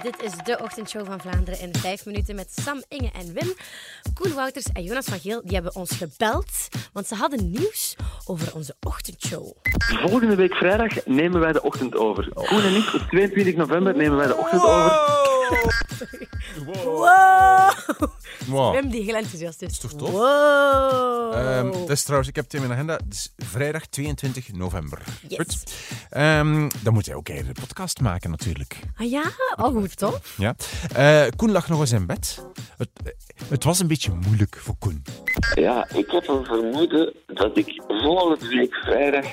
Dit is de ochtendshow van Vlaanderen in vijf minuten met Sam, Inge en Wim. Koen Wouters en Jonas van Geel die hebben ons gebeld, want ze hadden nieuws over onze ochtendshow. Volgende week vrijdag nemen wij de ochtend over. Koen en ik op 22 november nemen wij de ochtend over. Wow! Wow. Wim die heel enthousiast is. is toch tof? Wow! Ehm, dat is trouwens, ik heb het in mijn agenda. Het is vrijdag 22 november. Yes. Goed. Ehm, dan moet jij ook eerder een podcast maken, natuurlijk. Ah ja? Oh, goed, toch? Ja. Eh, Koen lag nog eens in bed. Het, eh, het was een beetje moeilijk voor Koen. Ja, ik heb een vermoeden dat ik volgende week vrijdag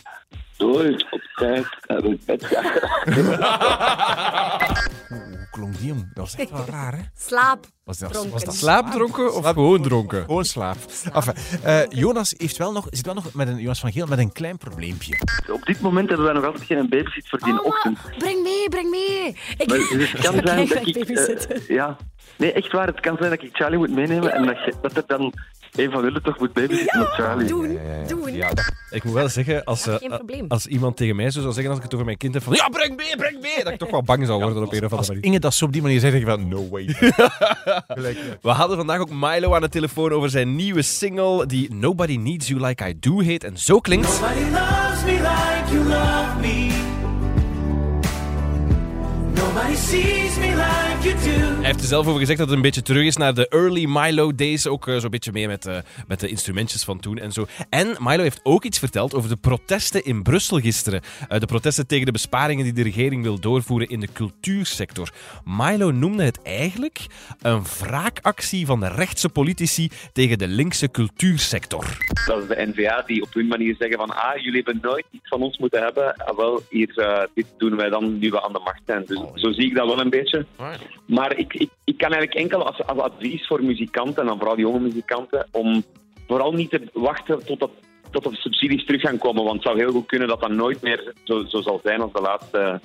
nooit op tijd naar mijn bed ga. Klonk die? Dat was echt wel raar, hè? Slaap. Was dat, was dat Slaapdronken of gewoon dronken? Gewoon slaap. Enfin, eh, Jonas heeft wel nog, zit wel nog met een, Jonas van Geel met een klein probleempje. Op dit moment hebben wij nog altijd geen babysit voor die Oh, ochtend. breng mee, breng mee. Ik, Maar dus het kan ik zijn dat ik... eh, ja. Nee, echt waar. Het kan zijn dat ik Charlie moet meenemen en dat, je, dat er dan een van jullie toch moet babysitten met Charlie. Doen, doen. Ja, dat, Ik moet wel zeggen, als, Ja, eh, probleem. als iemand tegen mij zo zou zeggen, als ik het over mijn kind heb, van ja, breng mee, breng mee, dat ik toch wel bang zou worden op een of als andere manier. Inge dat zo op die manier zegt, denk je van, no way. Gelijk, ja. We hadden vandaag ook Milo aan de telefoon over zijn nieuwe single, die Nobody Needs You Like I Do heet. En zo klinkt... Nobody loves me like you love me. Nobody sees me like you do. Hij heeft er zelf over gezegd dat het een beetje terug is naar de early Milo days. Ook eh, zo'n beetje mee met, eh, met de instrumentjes van toen en zo. En Milo heeft ook iets verteld over de protesten in Brussel gisteren. Eh, de protesten tegen de besparingen die de regering wil doorvoeren in de cultuursector. Milo noemde het eigenlijk een wraakactie van de rechtse politici tegen de linkse cultuursector. Dat is de NVA die op hun manier zeggen van ah, jullie hebben nooit iets van ons moeten hebben. Ah, wel, hier, eh, dit doen wij dan nu we aan de macht zijn. Dus zo zie ik dat wel een beetje. Maar ik, ik, ik kan eigenlijk enkel als, als advies voor muzikanten, en dan vooral jonge muzikanten, om vooral niet te wachten tot, dat, tot de subsidies terug gaan komen. Want het zou heel goed kunnen dat dat nooit meer zo, zo zal zijn als de laatste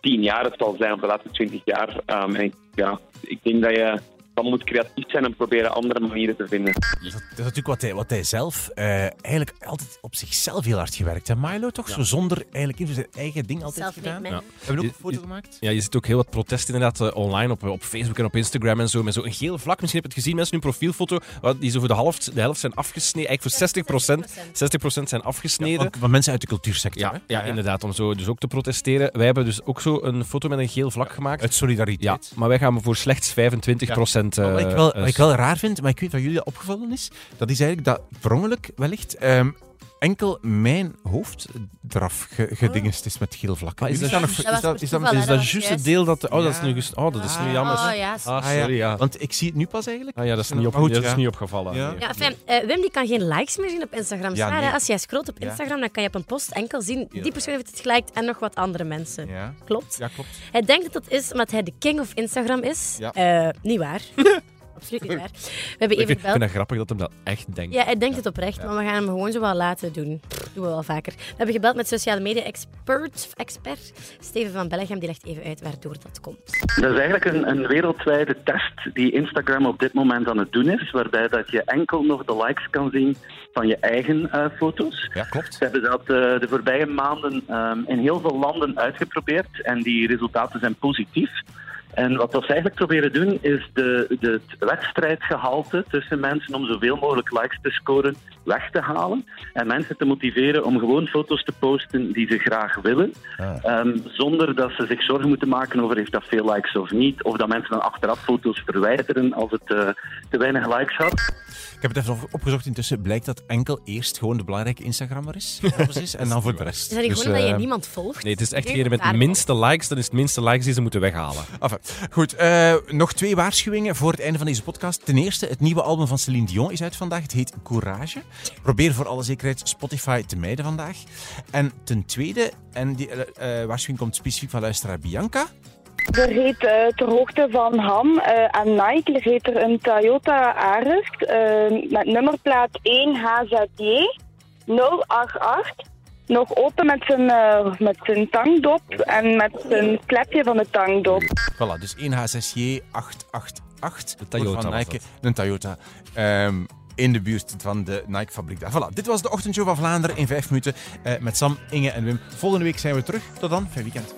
tien jaar het zal zijn, of de laatste twintig jaar. Ehm, en ik, ja, ik denk dat je dan moet creatief zijn en proberen andere manieren te vinden. Dat, dat is natuurlijk wat hij, wat hij zelf eh, eigenlijk altijd op zichzelf heel hard gewerkt. Hè, Milo toch? Zo zonder eigenlijk even zijn eigen ding altijd gedaan. We hebben ook Je- een foto gemaakt. Ja, je ziet ook heel wat protest inderdaad eh, online op, op Facebook en op Instagram en zo. Met zo'n geel vlak. Misschien heb je het gezien, mensen, hun profielfoto. wat- Die zo voor de helft, de helft zijn afgesneden. Eigenlijk voor 60% 60% zijn afgesneden. Ook van mensen uit de cultuursector. Ja, hè? ja, inderdaad, om zo dus ook te protesteren. Wij hebben dus ook zo een foto met een geel vlak gemaakt. Uit Ja, solidariteit. maar wij gaan voor slechts 25 procent. Wat, ik wel, wat ik wel raar vind, maar ik weet wat jullie dat opgevallen is, dat is eigenlijk dat per ongeluk wellicht ehm, enkel mijn hoofd eraf ge- gedingest is met geel vlak. Is dat staan nog- juist? is dat, is is juist het deel dat... Oh, dat is nu, gest- oh, dat is nu Ah. jammer. Oh ja, Ah, Ah, ja. sorry, ja. Want ik zie het nu pas eigenlijk. Ah, ja, dat is niet, op, dat is niet opgevallen. Ja. Nee. Ja, fijn. Eh, Wim die kan geen likes meer zien op Instagram nee. Als jij scrolt op Ja. Instagram, dan kan je op een post enkel zien die persoon heeft het geliked en nog wat andere mensen. Ja. Klopt? ja, klopt. Hij denkt dat dat is omdat hij de king of Instagram is. Ja. Eh, niet waar. Absoluut niet waar. We hebben Ik even vind, ik vind dat grappig dat hem dat echt denkt. Ja, hij denkt het oprecht, maar we gaan hem gewoon zo wel laten doen. Dat doen we wel vaker. We hebben gebeld met sociale media expert, expert Steven van Bellegem. Die legt even uit waardoor dat komt. Dat is eigenlijk een, een wereldwijde test die Instagram op dit moment aan het doen is, waarbij dat je enkel nog de likes kan zien van je eigen eh, foto's. Ja, klopt. Ze hebben dat eh, de voorbije maanden ehm, in heel veel landen uitgeprobeerd en die resultaten zijn positief. En wat dat ze eigenlijk proberen doen, is de, de, het wedstrijdgehalte tussen mensen om zoveel mogelijk likes te scoren weg te halen. En mensen te motiveren om gewoon foto's te posten die ze graag willen. Ah. Ehm, zonder dat ze zich zorgen moeten maken over heeft dat veel likes of niet. Of dat mensen dan achteraf foto's verwijderen als het eh, te weinig likes had. Ik heb het even op- opgezocht. Intussen blijkt dat enkel eerst gewoon de belangrijke Instagrammer is. is en dan voor de rest. Is dat niet Dus, gewoon dat je eh, niemand volgt? Nee, het is echt degene met de minste likes. Dan is het minste likes die ze moeten weghalen. Enfin, goed, eh, nog twee waarschuwingen voor het einde van deze podcast. Ten eerste, het nieuwe album van Celine Dion is uit vandaag. Het heet Courage. Probeer voor alle zekerheid Spotify te mijden vandaag. En ten tweede, en die eh, eh, waarschuwing komt specifiek van luisteraar Bianca. Er heet eh, ter hoogte van Ham en Nike er heet er een Toyota Aris met nummerplaat 1HZJ 088. Nog open met zijn, eh, met zijn tangdop en met zijn klepje van de tangdop. Voilà, dus 1H6J888. De Toyota Van was Nike, dat. een Toyota. Ehm, in de buurt van de Nike-fabriek. daar. Voilà, dit was de ochtendshow van Vlaanderen in vijf minuten. eh, met Sam, Inge en Wim. Volgende week zijn we terug. Tot dan, fijn weekend.